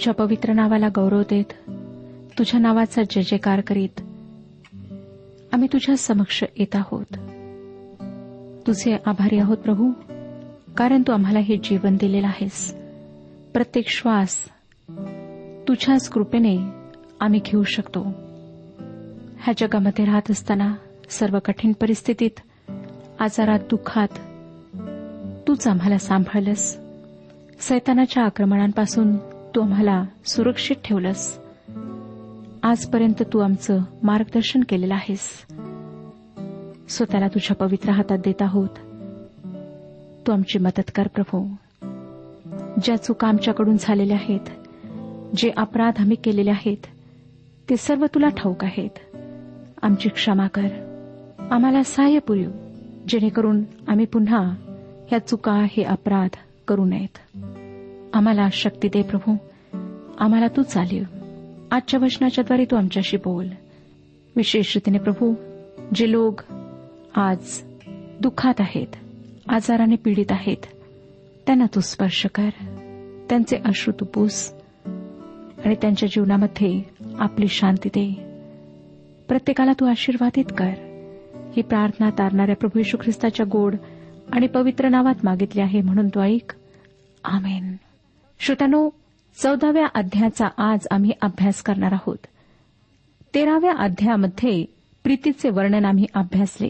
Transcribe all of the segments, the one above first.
तुझ्या पवित्र नावाला गौरव देत तुझ्या नावाचा जय जयकार करीत आम्ही तुझ्या समक्ष येत आहोत. तुझे आभारी आहोत प्रभू कारण तू आम्हाला हे जीवन दिलेलं आहेस. प्रत्येक श्वास तुझ्याच कृपेने आम्ही घेऊ शकतो. ह्या जगामध्ये राहत असताना सर्व कठीण परिस्थितीत आजारात दुःखात तूच आम्हाला सांभाळलंस. सैतानाच्या आक्रमणांपासून तू आम्हाला सुरक्षित ठेवलंस. आजपर्यंत तू आमचं मार्गदर्शन केलेलं आहेस. स्वतःला तुझ्या पवित्र हातात देत आहोत. तू आमची मदत कर प्रभू. ज्या चुका आमच्याकडून झालेल्या आहेत जे अपराध आम्ही केलेले आहेत ते सर्व तुला ठाऊक आहेत. आमची क्षमा कर. आम्हाला सहाय्य पुरव जेणेकरून आम्ही पुन्हा ह्या चुका हे अपराध करू नयेत. आम्हाला शक्ती दे प्रभू. आम्हाला तू चालीव. आजच्या वचनाच्याद्वारे तू आमच्याशी बोल. विशेष रीतीने प्रभू जे लोक आज दुःखात आहेत आजाराने पीडित आहेत त्यांना तू स्पर्श कर. त्यांचे अश्रू तू आणि त्यांच्या जीवनामध्ये आपली शांती दे. प्रत्येकाला तू आशीर्वादित कर. ही प्रार्थना तारणाऱ्या प्रभू येशू ख्रिस्ताच्या गोड आणि पवित्र नावात मागितली आहे म्हणून तो ऐक. आमेन. श्रोत्यानो चौदाव्या अध्यायाचा आज आम्ही अभ्यास करणार आहोत. तेराव्या अध्यायामध्ये प्रीतीचे वर्णन आम्ही अभ्यासले.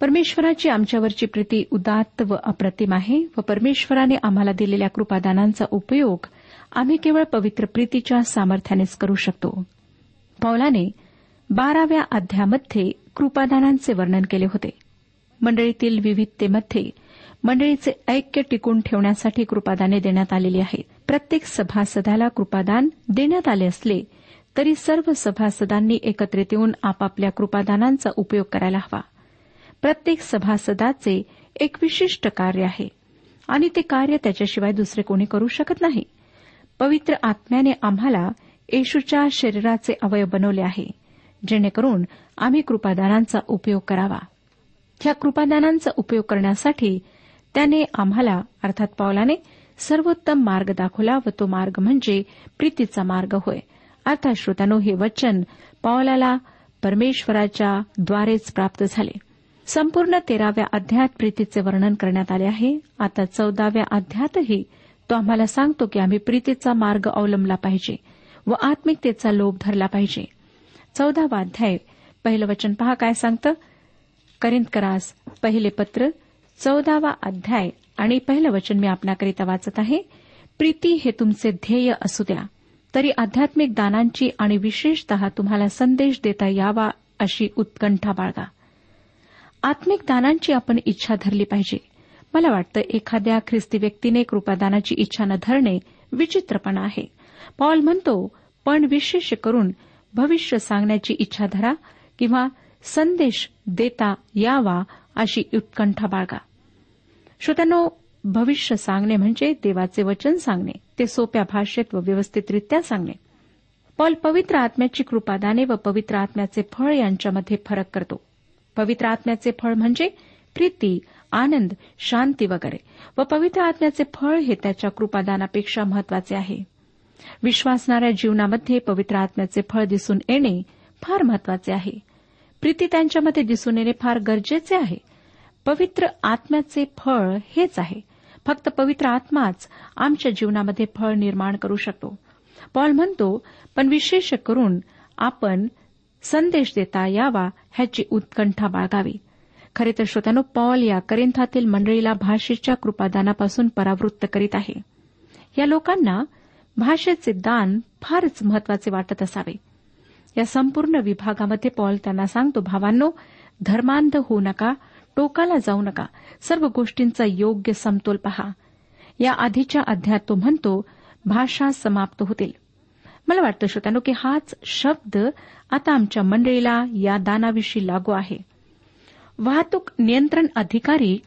परमेश्वराची आमच्यावरची प्रीती उदात्त व अप्रतिम आहे व परमेश्वराने आम्हाला दिलेल्या कृपादानांचा उपयोग आम्ही केवळ पवित्र प्रीतीच्या सामर्थ्यानेच करू शकतो. पौलाने बाराव्या अध्यामध्ये कृपादानांचे वर्णन केले होते. मंडळीतील विविधतेमध्ये मंडळीचे ऐक्य टिकून ठेवण्यासाठी कृपादाने देण्यात आलेली आहेत प्रत्येक सभासदाला कृपादान देण्यात आले असले तरी सर्व सभासदांनी एकत्रित येऊन आपापल्या कृपादानांचा उपयोग करायला हवा. प्रत्येक सभासदाचे एक विशिष्ट कार्य आहे आणि ते कार्य त्याच्याशिवाय दुसरे कोणी करू शकत नाही. पवित्र आत्म्याने आम्हाला येशूच्या शरीराचे अवयव बनवले आहे जेणेकरून आम्ही कृपादानांचा उपयोग करावा. ह्या कृपादानांचा उपयोग करण्यासाठी त्याने आम्हाला अर्थात पावलाने सर्वोत्तम मार्ग दाखवला व तो मार्ग म्हणजे प्रीतीचा मार्ग होय. अर्थात श्रोतानो हे वचन पावलाला परमेश्वराच्या द्वारेच प्राप्त झाले. संपूर्ण तेराव्या अध्यायात प्रीतीचे वर्णन करण्यात आले आहे. आता चौदाव्या अध्यातही तो आम्हाला सांगतो की आम्ही प्रीतीचा मार्ग अवलंबला पाहिजे व आत्मिकतेचा लोभ धरला पाहिजे. चौदावा अध्याय पहिलं वचन पहा काय सांगतं? करिंदकरास पहिले पत्र चौदावा अध्याय आणि पहिलं वचन मी आपणाकरिता वाचत आहे. प्रीती हे तुमचे ध्येय असू द्या. तरी आध्यात्मिक दानांची आणि विशेषतः तुम्हाला संदेश देता यावा अशी उत्कंठा बाळगा. आत्मिक दानांची आपण इच्छा धरली पाहिजे. मला वाटतं एखाद्या ख्रिस्ती व्यक्तीने कृपादानाची इच्छा न धरणे विचित्रपणा आहे. पॉल म्हणतो पण विशेष करून भविष्य सांगण्याची इच्छा धरा किंवा संदेश देता यावा अशी उत्कंठा बाळगा. श्रोत्यानो भविष्य सांगणे म्हणजे देवाचे वचन सांगणे ते सोप्या भाषेत व व्यवस्थितरित्या सांगणे. पॉल पवित्र आत्म्याची कृपादाने व पवित्र आत्म्याचे फळ यांच्यामध्ये फरक करतो. पवित्र आत्म्याचे फळ म्हणजे प्रीती आनंद शांती वगैरे व पवित्र आत्म्याचे फळ हे त्याच्या कृपादानापेक्षा महत्त्वाचे आहे. विश्वासणाऱ्या जीवनामध्ये पवित्र आत्म्याचे फळ दिसून येणे फार महत्त्वाचे आहे. प्रीती त्यांच्यामध्ये दिसून येणे फार गरजेचे आहे. पवित्र आत्म्याचे फळ हेच आहे. फक्त पवित्र आत्माच आमच्या जीवनामध्ये फळ निर्माण करू शकतो. पॉल म्हणतो पण विशेष करून आपण संदेश देता यावा ह्याची उत्कंठा बाळगावी. खरे तर श्रोत्यानो पॉल या करिंथातील मंडळीला भाषेच्या कृपादानापासून परावृत्त करीत आहे. या लोकांना भाषेचे दान फारच महत्त्वाचे वाटत असावे. या संपूर्ण विभागामध्ये पॉल त्यांना सांगतो भावांनो धर्मांध होऊ नका टोकाला जाऊ नका सर्व गोष्टींचा योग्य समतोल पहा. या आधीच्या अध्यात तो म्हणतो भाषा समाप्त होतील. मला वाटतं श्रोत्यानो की हाच शब्द आता आमच्या मंडळीला या दानाविषयी लागू आहे. वाहतूक नियंत्रण अधिकारी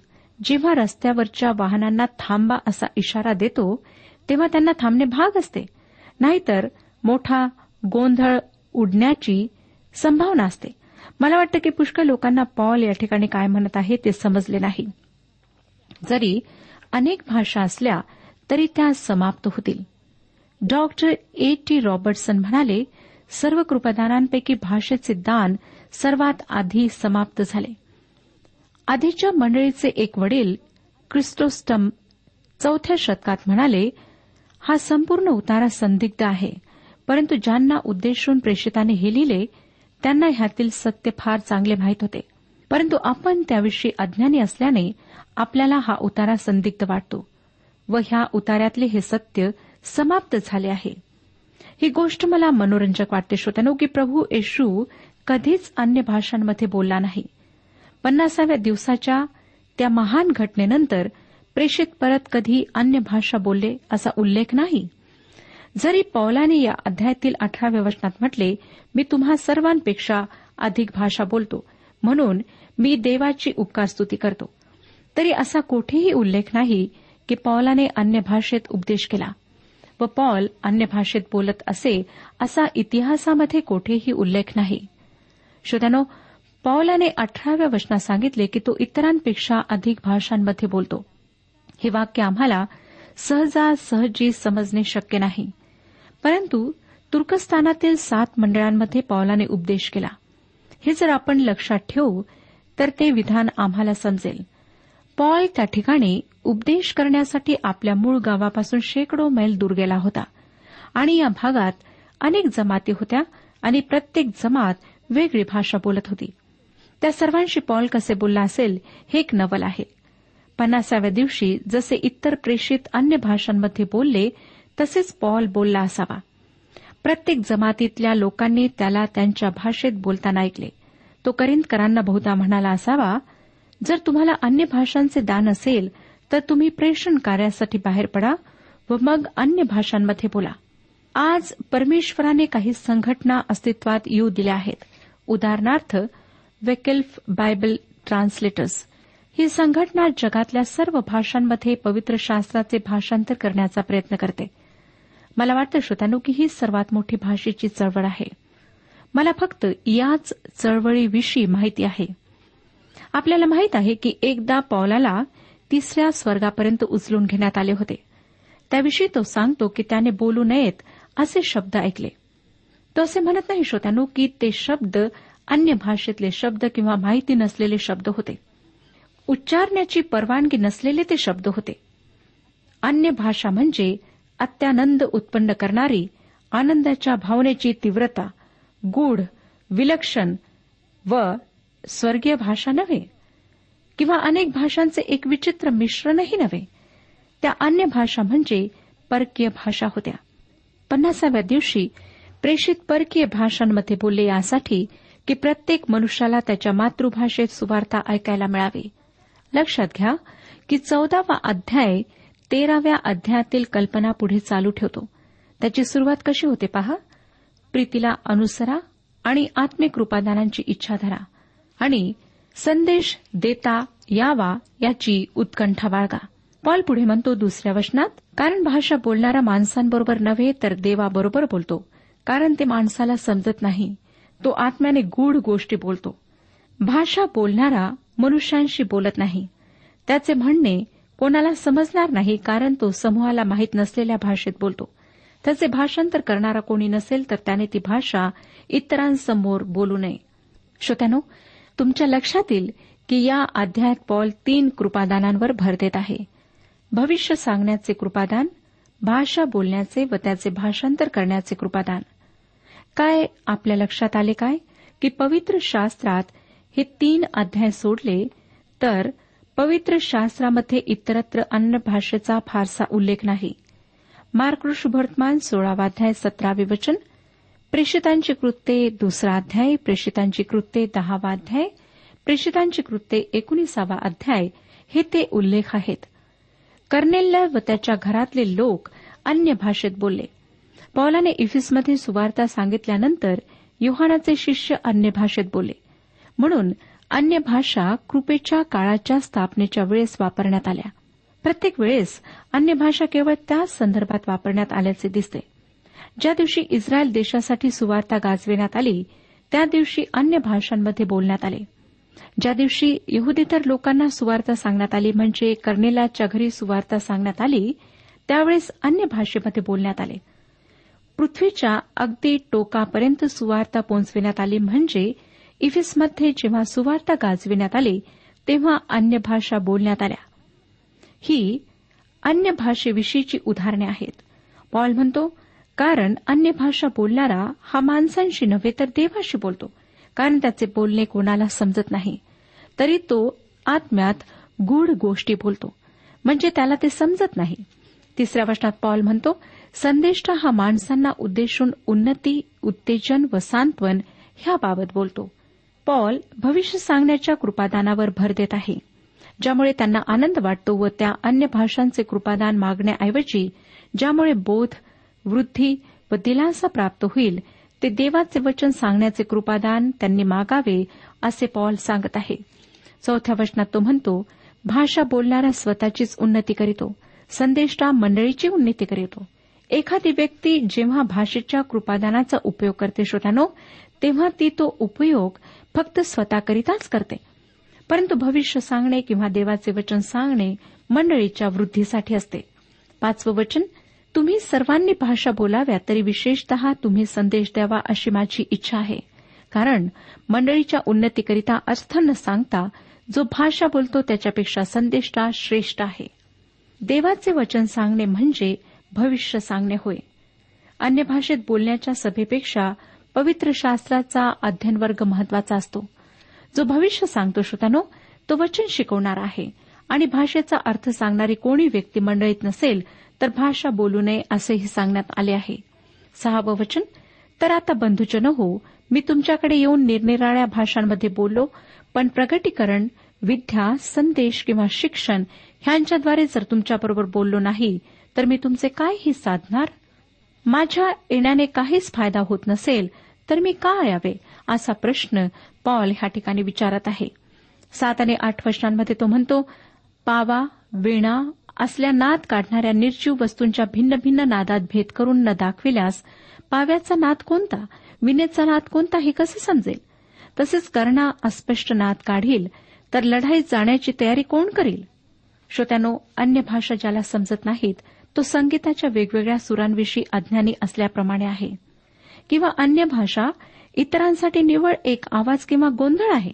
जेव्हा रस्त्यावरच्या वाहनांना थांबा असा इशारा देतो तेव्हा त्यांना थांबणे भाग असते. नाहीतर मोठा गोंधळ उडण्याची संभावना असते. मला वाटतं की पुष्कळ लोकांना पॉल या ठिकाणी काय म्हणत आहे ते समजले नाही. जरी अनेक भाषा असल्या तरी त्या समाप्त होतील. डॉक्टर ए टी रॉबर्टसन म्हणाले सर्व कृपदानांपैकी भाषेचे दान सर्वात आधी समाप्त झाले. आधीच्या मंडळीचे एक वडील क्रिस्टोस्टम चौथ्या शतकात म्हणाले हा संपूर्ण उतारा संदिग्ध आहे. परंतु ज्यांना उद्देशून प्रेषिताने हे लिहिले त्यांना ह्यातील सत्य फार चांगले माहीत होते. परंतु आपण त्याविषयी अज्ञानी असल्याने आपल्याला हा उतारा संदिग्ध वाटतो व ह्या उतार्यातले हे सत्य समाप्त झाले आहे. ही गोष्ट मला मनोरंजक वाटते श्रोत्यानो की प्रभू येशू कधीच अन्य भाषांमध्ये बोलला नाही. पन्नासाव्या दिवसाच्या त्या महान घटनेनंतर प्रेषित परत कधी अन्य भाषा बोलले असा उल्लेख नाही? जरी पौलाने या अध्यायातील अठराव्या वचनात म्हटले मी तुम्हा सर्वांपेक्षा अधिक भाषा बोलतो. म्हणून मी देवाची उपकार स्तुती करतो. तरी असा कोठेही उल्लेख नाही की पौलाने अन्य भाषेत उपदेश केला. व पॉल अन्य भाषेत बोलत असे असा इतिहासामध्ये कोठेही उल्लेख नाही. श्रोत्यानो पौलाने अठराव्या वचनात सांगितले की तो इतरांपेक्षा अधिक भाषांमध्ये बोलतो. हे वाक्य आम्हाला सहजासहजी समजणे शक्य नाही. परंतु तुर्कस्तानातील सात मंडळांमध्ये पौलाने उपदेश केला. हे जर आपण लक्षात ठेवू तर ते विधान आम्हाला समजेल. पॉल त्या ठिकाणी उपदेश करण्यासाठी आपल्या मूळ गावापासून शेकडो मैल दूर गेला होता. आणि या भागात अनेक जमाती होत्या आणि प्रत्येक जमात वेगळी भाषा बोलत होती. त्या सर्वांशी पॉल कसे बोलला असेल हे एक नवल आहे. पन्नासाव्या दिवशी जसे इतर प्रेषित अन्य भाषांमध्ये बोलले तसेच पॉल बोलला असावा. प्रत्येक जमातीतल्या लोकांनी त्याला त्यांच्या भाषेत बोलताना ऐकले. तो करिंदकरांना बहुधा म्हणाला असावा जर तुम्हाला अन्य भाषांचे दान असेल तर तुम्ही प्रेषण कार्यासाठी बाहेर पडा व मग अन्य भाषांमध्ये बोला. आज परमेश्वराने काही संघटना अस्तित्वात येऊ दिल्या आहेत. उदाहरणार्थ वेकेल्फ बायबल ट्रान्सलेटर्स. ही संघटना जगातल्या सर्व भाषांमध्ये पवित्र शास्त्राचे भाषांतर करण्याचा प्रयत्न करते. मला वाटतं श्रोत्यानो की ही सर्वात मोठी भाषेची चळवळ आहे. मला फक्त याच चळवळीविषयी माहिती आहे. आपल्याला माहीत आहे की एकदा पौलाला तिसऱ्या स्वर्गापर्यंत उचलून घेण्यात आले होते. त्याविषयी तो सांगतो की त्याने बोलू नयेत असे शब्द ऐकले. तो असे म्हणत नाही श्रोत्यानो की ते शब्द अन्य भाषेतले शब्द किंवा माहिती नसलेले शब्द होते. उच्चारण्याची परवानगी नसलेले ते शब्द होते. अन्य भाषा म्हणजे अत्यानंद उत्पन्न करणारी आनंदाच्या भावनेची तीव्रता गूढ विलक्षण व स्वर्गीय भाषा नव्हे किंवा अनेक भाषांचे एक विचित्र मिश्रणही नव्हे. त्या अन्य भाषा म्हणजे परकीय भाषा होत्या. पन्नासाव्या दिवशी प्रेषित परकीय भाषांमध्ये बोलले यासाठी की प्रत्येक मनुष्याला त्याच्या मातृभाषेत सुवार्ता ऐकायला मिळावी. लक्षात घ्या की चौदावा अध्याय तेराव्या अध्यायातील कल्पना पुढे चालू ठेवतो. त्याची सुरुवात कशी होते पहा. प्रीतीला अनुसरा आणि आत्मिक रूपादानांची इच्छा धरा आणि संदेश देता यावा याची उत्कंठा बाळगा. पॉल पुढे म्हणतो दुसऱ्या वचनात कारण भाषा बोलणारा माणसांबरोबर नव्हे तर देवाबरोबर बोलतो कारण ते माणसाला समजत नाही. तो आत्म्याने गूढ गोष्टी बोलतो. भाषा बोलणारा मनुष्यांशी बोलत नाही. त्याचे म्हणणे कोणाला समजणार नाही कारण तो समूहाला माहीत नसलेल्या भाषेत बोलतो. त्याचे भाषांतर करणारा कोणी नसेल तर त्याने ती भाषा इतरांसमोर बोलू नये. श्रोत्यानो तुमच्या लक्षात येईल की या अध्यायात पॉल तीन कृपादानांवर भर देत आहे. भविष्य सांगण्याचे कृपादान भाषा बोलण्याचे व त्याचे भाषांतर करण्याचे कृपादान. काय आपल्या लक्षात आले काय? की पवित्र शास्त्रात हे तीन अध्याय सोडले तर पवित्र शास्त्रामध्ये इतरत्र अन्य भाषेचा फारसा उल्लेख नाही. मार्क शुभवर्तमान सोळावाध्याय सतरावे वचन प्रेषितांची कृत्ये दुसरा अध्याय प्रेषितांची कृत्ये दहावा अध्याय प्रेषितांची कृत्ये एकोणीसावा अध्याय हे ते उल्लेख आहेत. कर्नेलला व त्याच्या घरातले लोक अन्य भाषेत बोलले. पौलाने इफिसमध्ये सुवार्ता सांगितल्यानंतर युहानाचे शिष्य अन्य भाषेत बोलले. म्हणून अन्य भाषा कृपेच्या काळाच्या स्थापनेच्या वेळेस वापरण्यात आल्या. प्रत्येक वेळेस अन्य भाषा केवळ त्याच संदर्भात वापरण्यात आल्याचे दिसते. ज्या दिवशी इस्रायल देशासाठी सुवार्ता गाजविण्यात आली त्या दिवशी अन्य भाषांमध्ये बोलण्यात आले. ज्या दिवशी यहुदीतर लोकांना सुवार्ता सांगण्यात आली म्हणजे कर्नेलाच्या घरी सुवार्ता सांगण्यात आली त्यावेळेस अन्य भाषेमध्ये बोलण्यात आले. पृथ्वीच्या अगदी टोकापर्यंत सुवार्ता पोहोचविण्यात आली म्हणजे इफिसमध्ये जेव्हा सुवार्ता गाजविण्यात आली तेव्हा अन्य भाषा बोलण्यात आल्या. ही अन्य भाषेविषयीची उदाहरणे आहेत. पॉल म्हणतो कारण अन्य भाषा बोलणारा हा माणसांशी नव्हे तर देवाशी बोलतो. कारण त्याचे बोलणे कोणाला समजत नाही. तरी तो आत्म्यात गूढ गोष्टी बोलतो. म्हणजे त्याला ते समजत नाही. तिसऱ्या वचनात पॉल म्हणतो संदेष्टा हा माणसांना उद्देशून उन्नती उत्तेजन व सांत्वन ह्याबाबत बोलतो. पॉल भविष्य सांगण्याच्या कृपादानावर भर देत आहे ज्यामुळे त्यांना आनंद वाटतो व त्या अन्य भाषांचे कृपादान मागण्याऐवजी ज्यामुळे बोध वृद्धी व दिलासा प्राप्त होईल ते देवाचे वचन सांगण्याचे कृपादान त्यांनी मागावे असे पॉल सांगत आहे. चौथ्या वचनात तो म्हणतो भाषा बोलणारा स्वतःचीच उन्नती करीतो संदेष्टा मंडळीची उन्नती करीतो एखादी व्यक्ती जेव्हा भाषेच्या कृपादानाचा उपयोग करते श्रोत्यानो तेव्हा ती तो उपयोग फक्त स्वतःकरिताच करते. परंतु भविष्य सांगणे किंवा देवाचे वचन सांगणे मंडळीच्या वृद्धीसाठी असते. पाचवं वचन तुम्ही सर्वांनी भाषा बोलाव्या तरी विशेषतः तुम्ही संदेश द्यावा अशी माझी इच्छा आहे. कारण मंडळीच्या उन्नतीकरिता अर्थ न सांगता जो भाषा बोलतो त्याच्यापेक्षा संदेष्टा श्रेष्ठ आहे. देवाचे वचन सांगणे म्हणजे भविष्य सांगणे होय. अन्य भाषेत बोलण्याच्या सभेपेक्षा पवित्र शास्त्राचा अध्ययन वर्ग महत्त्वाचा असतो. जो भविष्य सांगतो श्रोतानो तो वचन शिकवणार आहे आणि भाषेचा अर्थ सांगणारी कोणी व्यक्ती मंडळीत नसेल तर भाषा बोलू नये असेही सांगण्यात आले आहे. सहावं वचन तर आता बंधुजन हो मी तुमच्याकडे येऊन निरनिराळ्या भाषांमध्ये बोललो पण प्रगटीकरण विद्या संदेश किंवा शिक्षण ह्यांच्याद्वारे जर तुमच्याबरोबर बोललो नाही तर मी तुमचे कायही साधणार माझ्या येण्याने काहीच फायदा होत नसेल तर मी का यावे? असा प्रश्न पॉल ह्या ठिकाणी विचारत आहे. सात आणि आठ वचनांमध्ये तो म्हणतो पावा वीणा असल्या नाद काढणाऱ्या निर्जीव वस्तूंच्या भिन्न भिन्न नादात भेद करून न दाखविल्यास पाव्याचा नाद कोणता? विनेचा नाद कोणता हे कसे समजेल? तसेच कर्णा अस्पष्ट नाद काढील तर लढाईत जाण्याची तयारी कोण करील? श्रोत्यानो अन्य भाषा ज्याला समजत नाहीत तो संगीताच्या वेगवेगळ्या सुरांविषयी अज्ञानी असल्याप्रमाणे आहे. किंवा अन्य भाषा इतरांसाठी निवळ एक आवाज किंवा गोंधळ आहे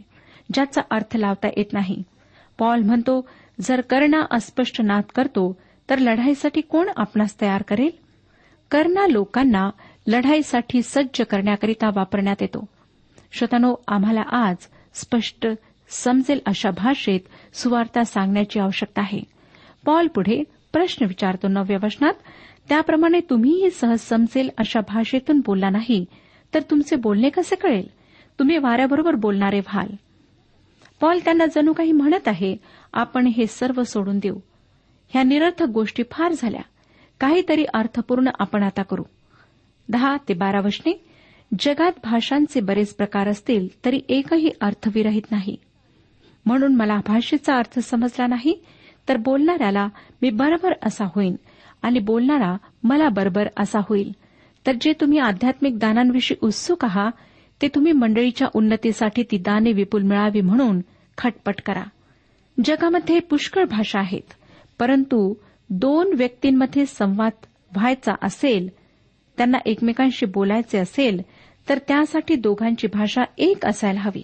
ज्याचा अर्थ लावता येत नाही. पॉल म्हणतो जर कर्णा अस्पष्ट नाद करतो तर लढाईसाठी कोण आपणास तयार करेल? कर्णा लोकांना लढाईसाठी सज्ज करण्याकरिता वापरण्यात येतो. श्रोतानो आम्हाला आज स्पष्ट समजेल अशा भाषेत सुवार्ता सांगण्याची आवश्यकता आहे. पॉल पुढे प्रश्न विचारतो नवव्या वचनात त्याप्रमाणे तुम्हीही सहज समजेल अशा भाषेतून बोलला नाही तर तुमचे बोलणे कसे कळेल? तुम्ही वाऱ्याबरोबर बोलणारे व्हाल. पॉल त्यांना जणू काही म्हणत आहे आपण हे सर्व सोडून देऊ. ह्या निरर्थक गोष्टी फार झाल्या. काहीतरी अर्थपूर्ण आपण आता करू. दहा ते बारा वचने जगात भाषांचे बरेच प्रकार असतील तरी एकही अर्थविरहित नाही. म्हणून मला भाषेचा अर्थ समजला नाही तर बोलणाऱ्याला मी बरोबर असा होईन आणि बोलणारा मला बरोबर असा होईल. तर जे तुम्ही आध्यात्मिक दानांविषयी उत्सुक आहात ते तुम्ही मंडळीच्या उन्नतीसाठी ती दाने विपुल मिळावी म्हणून खटपट करा. जगामध्ये पुष्कळ भाषा आहेत परंतु दोन व्यक्तींमध्ये संवाद व्हायचा असेल त्यांना एकमेकांशी बोलायचे असेल तर त्यासाठी दोघांची भाषा एक असायला हवी.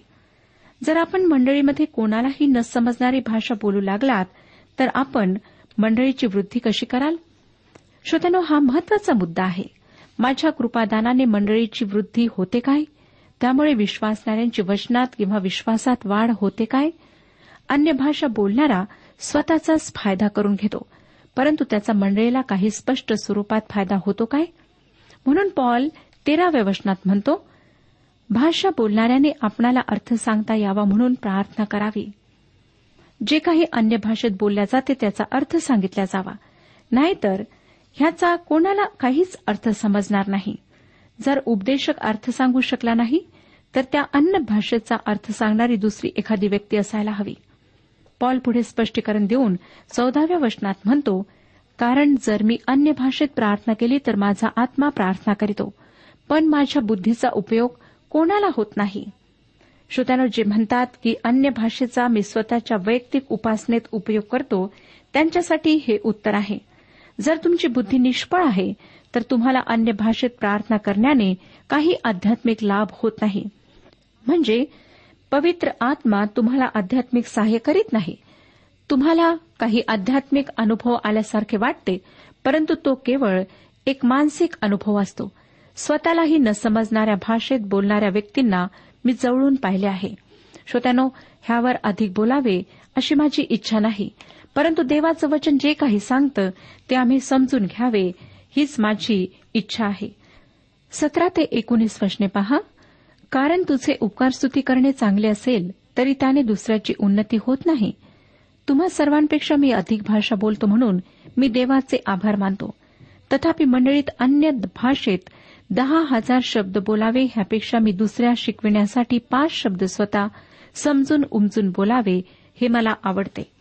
जर आपण मंडळीमध्ये कोणालाही न समजणारी भाषा बोलू लागलात तर आपण मंडळीची वृद्धी कशी कराल? श्रोत्यानो हा महत्त्वाचा मुद्दा आहे. माझ्या कृपादानाने मंडळीची वृद्धी होते काय? त्यामुळे विश्वासणाऱ्यांची वचनात किंवा विश्वासात वाढ होते काय? अन्य भाषा बोलणारा स्वतःचाच फायदा करून घेतो. परंतु त्याचा मंडळीला काही स्पष्ट स्वरूपात फायदा होतो काय? म्हणून पॉल तेराव्या वचनात म्हणतो भाषा बोलणाऱ्याने आपणाला अर्थ सांगता यावा म्हणून प्रार्थना करावी. जे काही अन्य भाषेत बोलल्या जाते त्याचा अर्थ सांगितला जावा. नाहीतर ह्याचा कोणाला काहीच अर्थ समजणार नाही. जर उपदेशक अर्थ सांगू शकला नाही तर त्या अन्य भाषेचा अर्थ सांगणारी दुसरी एखादी व्यक्ती असायला हवी. पॉल पुढे स्पष्टीकरण देऊन चौदाव्या वचनात म्हणतो कारण जर मी अन्य भाषेत प्रार्थना केली तर माझा आत्मा प्रार्थना करीतो. पण माझ्या बुद्धीचा उपयोग कोणाला होत नाही. श्रोत्यानो जे म्हणतात की अन्य भाषेचा मी स्वतःच्या वैयक्तिक उपासनेत उपयोग करतो त्यांच्यासाठी हे उत्तर आहे. जर तुमची बुद्धी निष्फळ आहे तर तुम्हाला अन्य भाषेत प्रार्थना करण्याने काही आध्यात्मिक लाभ होत नाही. म्हणजे पवित्र आत्मा तुम्हाला आध्यात्मिक सहाय्य करीत नाही. तुम्हाला काही आध्यात्मिक अनुभव आल्यासारखे वाटते परंतु तो केवळ एक मानसिक अनुभव असतो. स्वतःलाही न समजणाऱ्या भाषेत बोलणाऱ्या व्यक्तींना मी जवळून पाहिले आहे. श्रोत्यानो ह्यावर अधिक बोलावे अशी माझी इच्छा नाही. परंतु देवाचं वचन जे काही सांगतं ते आम्ही समजून घ्यावे हीच माझी इच्छा आहे. सतरा ते एकोणीस वचने पहा. कारण तुझे उपकार स्तुती करणे चांगले असेल तरी त्याने दुसऱ्याची उन्नती होत नाही. तुम्हा सर्वांपेक्षा मी अधिक भाषा बोलतो म्हणून मी देवाचे आभार मानतो. तथापि मंडळीत अन्य भाषेत दहा हजार शब्द बोलावे ह्यापेक्षा मी दुसऱ्या शिकविण्यासाठी पाच शब्द स्वतः समजून उमजून बोलावे हे मला आवडते.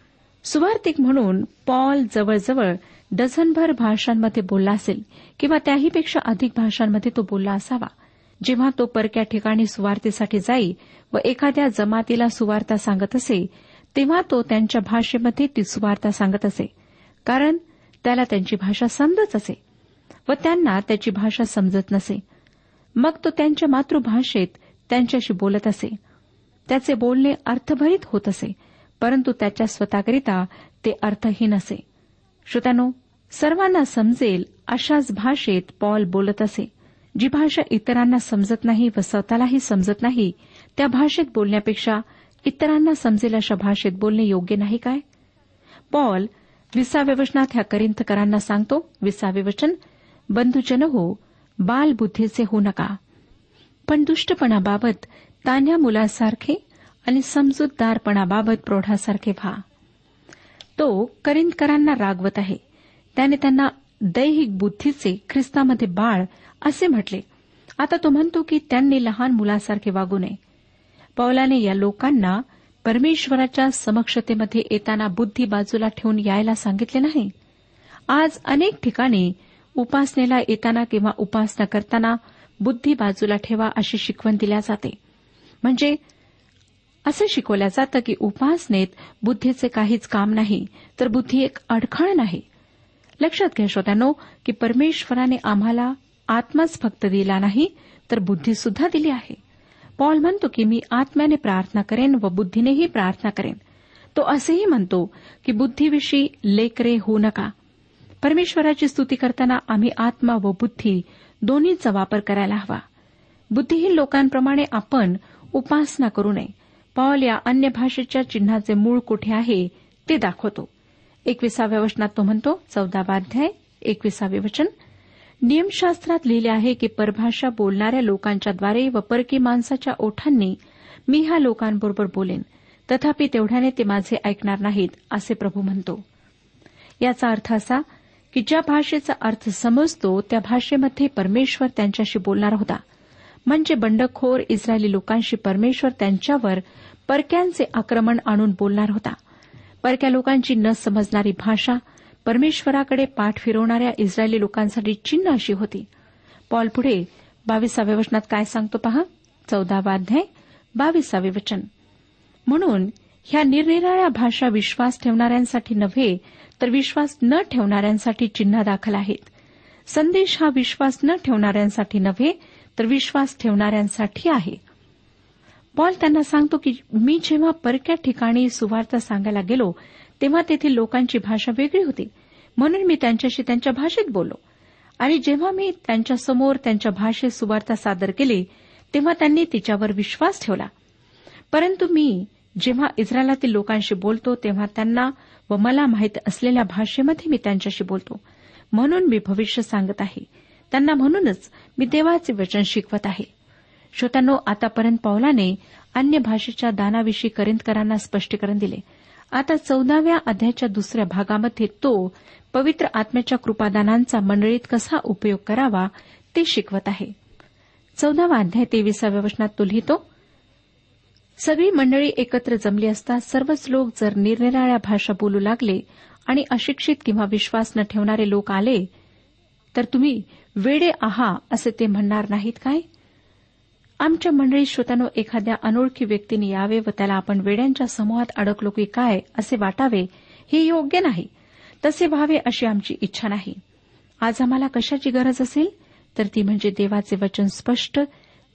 सुवार्थिक म्हणून पॉल जवळजवळ डझनभर भाषांमध्ये बोलला असेल किंवा त्याहीपेक्षा अधिक भाषांमध्ये तो बोलला असावा. जेव्हा तो परक्या ठिकाणी सुवार्तेसाठी जाई व एखाद्या जमातीला सुवार्ता सांगत असे तेव्हा तो त्यांच्या भाषेमध्ये ती सुवार्ता सांगत असे कारण त्याला त्यांची भाषा समजत असे. व त्यांना त्याची भाषा समजत नसे. मग तो त्यांच्या मातृभाषेत त्यांच्याशी बोलत असे. त्याचे बोलणे अर्थभरित होत असे परंतु त्याच्या स्वतःकरिता ते अर्थहीन असे. श्रोत्यानो सर्वांना समजेल अशाच भाषेत पॉल बोलत असे. जी भाषा इतरांना समजत नाही व स्वतःलाही समजत नाही त्या भाषेत बोलण्यापेक्षा इतरांना समजेल अशा भाषेत बोलणे योग्य नाही काय? पॉल विसाव्या वचनात ह्या करिंथकरांना सांगतो विसावे वचन बंधुजन हो बालबुद्धीचे होऊ नका. पण दुष्टपणाबाबत तान्या मुलासारखे आणि समजूतदारपणाबाबत प्रौढासारखे व्हा. तो करिंदकरांना रागवत आहे. त्याने त्यांना दैहिक बुद्धीचे ख्रिस्तामध्ये बाळ असे म्हटले. आता तो म्हणतो की त्यांनी लहान मुलासारखे वागू नये. पौलाने या लोकांना परमेश्वराच्या समक्षतेमध्ये येताना बुद्धी बाजूला ठेवून यायला सांगितले नाही. आज अनेक ठिकाणी उपासनेला येताना किंवा उपासना करताना बुद्धी बाजूला ठेवा अशी शिकवण दिल्या जाते. म्हणजे असं शिकवल्या जातं की उपासनेत बुद्धीचे काहीच काम नाही तर बुद्धी एक अडखळ नाही. लक्षात घ्या श्रोत्यानो की परमेश्वराने आम्हाला आत्माच फक्त दिला नाही तर बुद्धी सुद्धा दिली आहे. पॉल म्हणतो की मी आत्म्याने प्रार्थना करेन व बुद्धीनेही प्रार्थना करेन. तो असेही म्हणतो की बुद्धीविषयी लेकरे होऊ नका परमेश्वराची स्तुती करताना आम्ही आत्मा व बुद्धी दोन्हीचा वापर करायला हवा. बुद्धिहीन लोकांप्रमाणे आपण उपासना करू नये. पॉल या अन्य भाषेच्या चिन्हाचे मूळ कुठे आहे ते दाखवतो. एकविसाव्या वचनात तो म्हणतो चौदावाध्याय एकविसावे वचन. नियमशास्त्रात लिहिले आहे की परभाषा बोलणाऱ्या लोकांच्याद्वारे व परकी माणसाच्या ओठांनी मी ह्या लोकांबरोबर बोलेन. तथापि तेवढ्याने ते माझे ऐकणार नाहीत असे प्रभू म्हणतो. याचा अर्थ असा की ज्या भाषेचा अर्थ समजतो त्या भाषेमध्ये परमेश्वर त्यांच्याशी बोलणार होता. म्हणजे बंडखोर इस्रायली लोकांशी परमेश्वर त्यांच्यावर परक्यांचे आक्रमण आणून बोलणार होता. परक्या लोकांची न समजणारी भाषा परमेश्वराकडे पाठ फिरवणाऱ्या इस्रायली लोकांसाठी चिन्ह अशी होती. पॉल पुढे बावीसाव्या वचनात काय सांगतो पहा? चौदावा अध्याय बावीसावे वचन. म्हणून ह्या निरनिराळ्या भाषा विश्वास ठेवणाऱ्यांसाठी नव्हे तर विश्वास न ठेवणाऱ्यांसाठी चिन्ह दाखल आहेत. संदेश हा विश्वास न ठेवणाऱ्यांसाठी नव्हे तर विश्वास ठेवणाऱ्यांसाठी आहे. पॉल त्यांना सांगतो की मी जेव्हा परक्या ठिकाणी सुवार्ता सांगायला गेलो तेव्हा तेथील लोकांची भाषा वेगळी होती. म्हणून मी त्यांच्याशी त्यांच्या भाषेत बोललो. आणि जेव्हा मी त्यांच्यासमोर त्यांच्या भाषेत सुवार्ता सादर केली तेव्हा त्यांनी तिच्यावर विश्वास ठेवला. परंतु मी जेव्हा इस्रायलातील लोकांशी बोलतो तेव्हा त्यांना व मला माहीत असलेल्या भाषेमध्ये मी त्यांच्याशी बोलतो. म्हणून मी भविष्य सांगत आहे. त्यांना म्हणूनच मी देवाचे वचन शिकवत आहे. श्रोत्यानो आतापर्यंत पौलाने अन्य भाषेच्या दानाविषयी करिंदकरांना स्पष्टीकरण दिले. आता चौदाव्या अध्यायाच्या दुसऱ्या भागामध्ये तो पवित्र आत्म्याच्या कृपादानांचा मंडळीत कसा उपयोग करावा ते शिकवत आहे. चौदावा अध्याय तेविसाव्या वचनात तो लिहितो सगळी मंडळी एकत्र जमली असता सर्वच लोक जर निरनिराळ्या भाषा बोलू लागले आणि अशिक्षित किंवा विश्वास न ठेवणारे लोक आले तर तुम्ही वेडे आहा असे ते म्हणणार नाहीत काय? आमच्या मंडळी श्रोत्यानो एखाद्या अनोळखी व्यक्तीने यावे व त्याला आपण वेड्यांच्या समूहात अडकलो की काय असे वाटावे हे योग्य नाही. तसे व्हावे अशी आमची इच्छा नाही. आज आम्हाला कशाची गरज असेल? तर ती म्हणजे देवाचे वचन स्पष्ट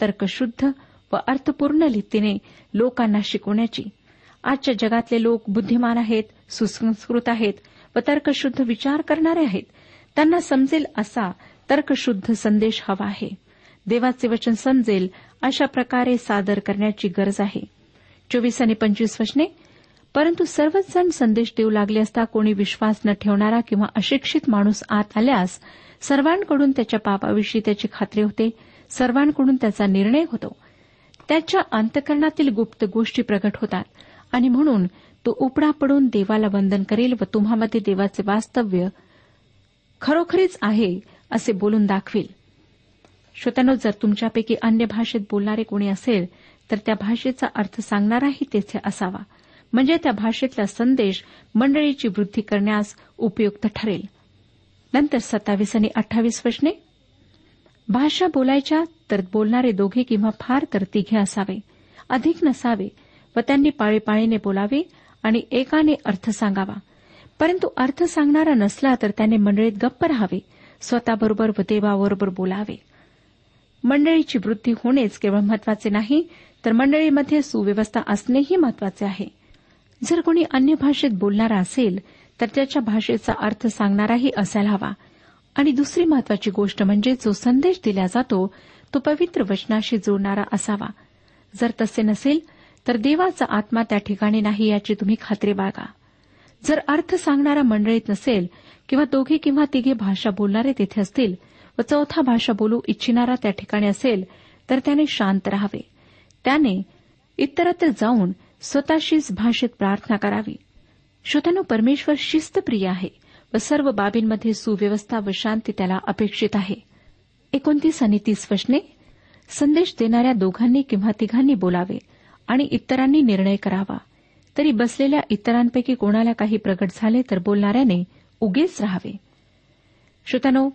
तर्कशुद्ध व अर्थपूर्ण रीतीने लोकांना शिकवण्याची. आजच्या जगातले लोक बुद्धिमान आहेत सुसंस्कृत आहेत व तर्कशुद्ध विचार करणारे आहेत. त्यांना समजेल असा तर्कशुद्ध संदेश हवा आहे. देवाचे वचन समजेल अशा प्रकारे सादर करण्याची गरज आहे. चोवीस आणि पंचवीस वचने परंतु सर्वच जण संदेश देऊ लागले असता कोणी विश्वास न ठेवणारा किंवा अशिक्षित माणूस आत आल्यास सर्वांकडून त्याच्या पापाविषयी त्याची खात्री होते सर्वांकडून त्याचा निर्णय होतो. त्याच्या अंतकरणातील गुप्त गोष्टी प्रकट होतात. आणि म्हणून तो उपडा पडून देवाला वंदन करेल व तुम्हामध्ये देवाचे वास्तव्य खरोखरीच आहे असे बोलून दाखवेल. श्रोत्यानो जर तुमच्यापैकी अन्य भाषेत बोलणारे कोणी असेल तर त्या भाषेचा अर्थ सांगणाराही तेथे असावा. म्हणजे त्या भाषेतला संदेश मंडळीची वृद्धी करण्यास उपयुक्त ठरेल. नंतर सत्तावीस आणि अठ्ठावीस वचने भाषा बोलायच्या तर बोलणारे दोघे किंवा फार तर तिघे असावे. अधिक नसावे व त्यांनी पाळीपाळीने बोलावे आणि एकाने अर्थ सांगावा. परंतु अर्थ सांगणारा नसला तर त्याने मंडळीत गप्प राहावे. स्वतःबरोबर व देवाबरोबर बोलावे. मंडळीची वृद्धी होणेच केवळ महत्त्वाचे नाही तर मंडळीमध्ये सुव्यवस्था असणेही महत्त्वाचे आहे. जर कोणी अन्य भाषेत बोलणारा असेल तर त्याच्या भाषेचा अर्थ सांगणाराही असायला हवा. आणि दुसरी महत्वाची गोष्ट म्हणजे जो संदेश दिला जातो तो पवित्र वचनाशी जुळणारा असावा. जर तसे नसेल तर देवाचा आत्मा त्या ठिकाणी नाही याची तुम्ही खात्री बाळगा. जर अर्थ सांगणारा मंडळीत नसेल किंवा दोघे किंवा तिघे भाषा बोलणारे तिथे असतील व चौथा भाषा बोलू इच्छिणारा त्या ठिकाणी असेल तर त्याने शांत राहावे. त्याने इतरत्र जाऊन स्वतःशीच भाषेत प्रार्थना करावी. श्रोत्यानो परमेश्वर शिस्तप्रिय आहे. व सर्व बाबींमध्ये सुव्यवस्था व शांती त्याला अपेक्षित आहे. एकोणतीस आणि तीस वचने संदेश देणाऱ्या दोघांनी किंवा तिघांनी बोलावे आणि इतरांनी निर्णय करावा. तरी बसलेल्या इतरांपैकी कोणाला काही प्रगट झाले तर बोलणाऱ्याने उगेच राहावे. श्रोत्यानो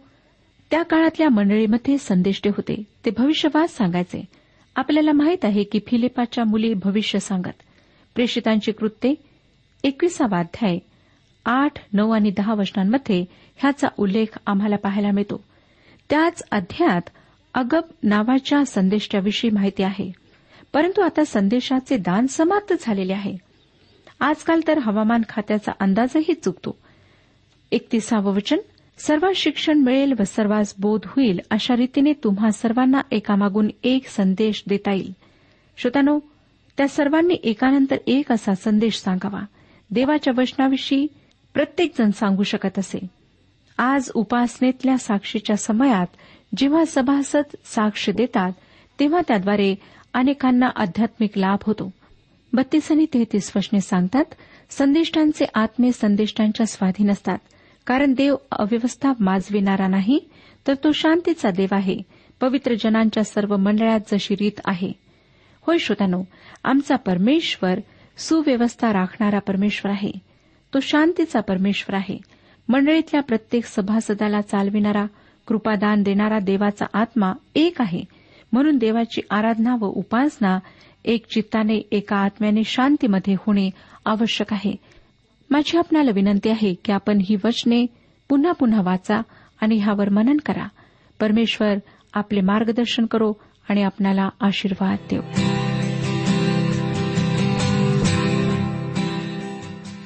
त्या काळातल्या मंडळीमध्ये संदेष्टे होते ते भविष्यवाद सांगायचे. आपल्याला माहीत आहे की फिलिपाच्या मुली भविष्य सांगत. प्रेषितांची कृत्ये एकविसावा अध्याय आठ नऊ आणि दहा वचनांमध्ये ह्याचा उल्लेख आम्हाला पाहायला मिळतो. त्याच अध्यायात अगब नावाच्या संदेशाविषयी माहिती आहे. परंतु आता संदेशाचे दान समाप्त झालेले आहे. आजकाल तर हवामान खात्याचा अंदाजही चुकतो. एकतीसावं वचन सर्वात शिक्षण मिळेल व सर्वांस बोध होईल अशा रीतीने तुम्हा सर्वांना एकामागून एक संदेश देता येईल. श्रोतानो त्या सर्वांनी एकानंतर एक असा संदेश सांगावा. देवाच्या वचनाविषयी प्रत्येकजण सांगू शकत असे. आज उपासनेतल्या साक्षीच्या समयात जेव्हा सभासद साक्ष देतात तेव्हा त्याद्वारे अनेकांना आध्यात्मिक लाभ होतो. बत्तीस आणि तेहतीस वचने सांगतात संदिष्टांचे आत्मे संदिष्टांच्या स्वाधीन असतात. कारण देव अव्यवस्था माजविणारा नाही तर तो शांतीचा देव आहे पवित्र जनांच्या सर्व मंडळात जशी रीत आहे. होय श्रोत्यानो आमचा परमेश्वर सुव्यवस्था राखणारा परमेश्वर आहे. तो शांतीचा परमेश्वर आहे. मंडळीतल्या प्रत्येक सभासदाला चालविणारा कृपादान देणारा देवाचा आत्मा एक आहे. म्हणून देवाची आराधना व उपासना एक चित्ताने एका आत्म्याने शांतीमध्ये होणे आवश्यक आहे. माझी आपणाला विनंती आहे की आपण ही वचने पुन्हा पुन्हा वाचा आणि ह्यावर मनन करा. परमेश्वर आपले मार्गदर्शन करो आणि आपणाला आशीर्वाद देऊ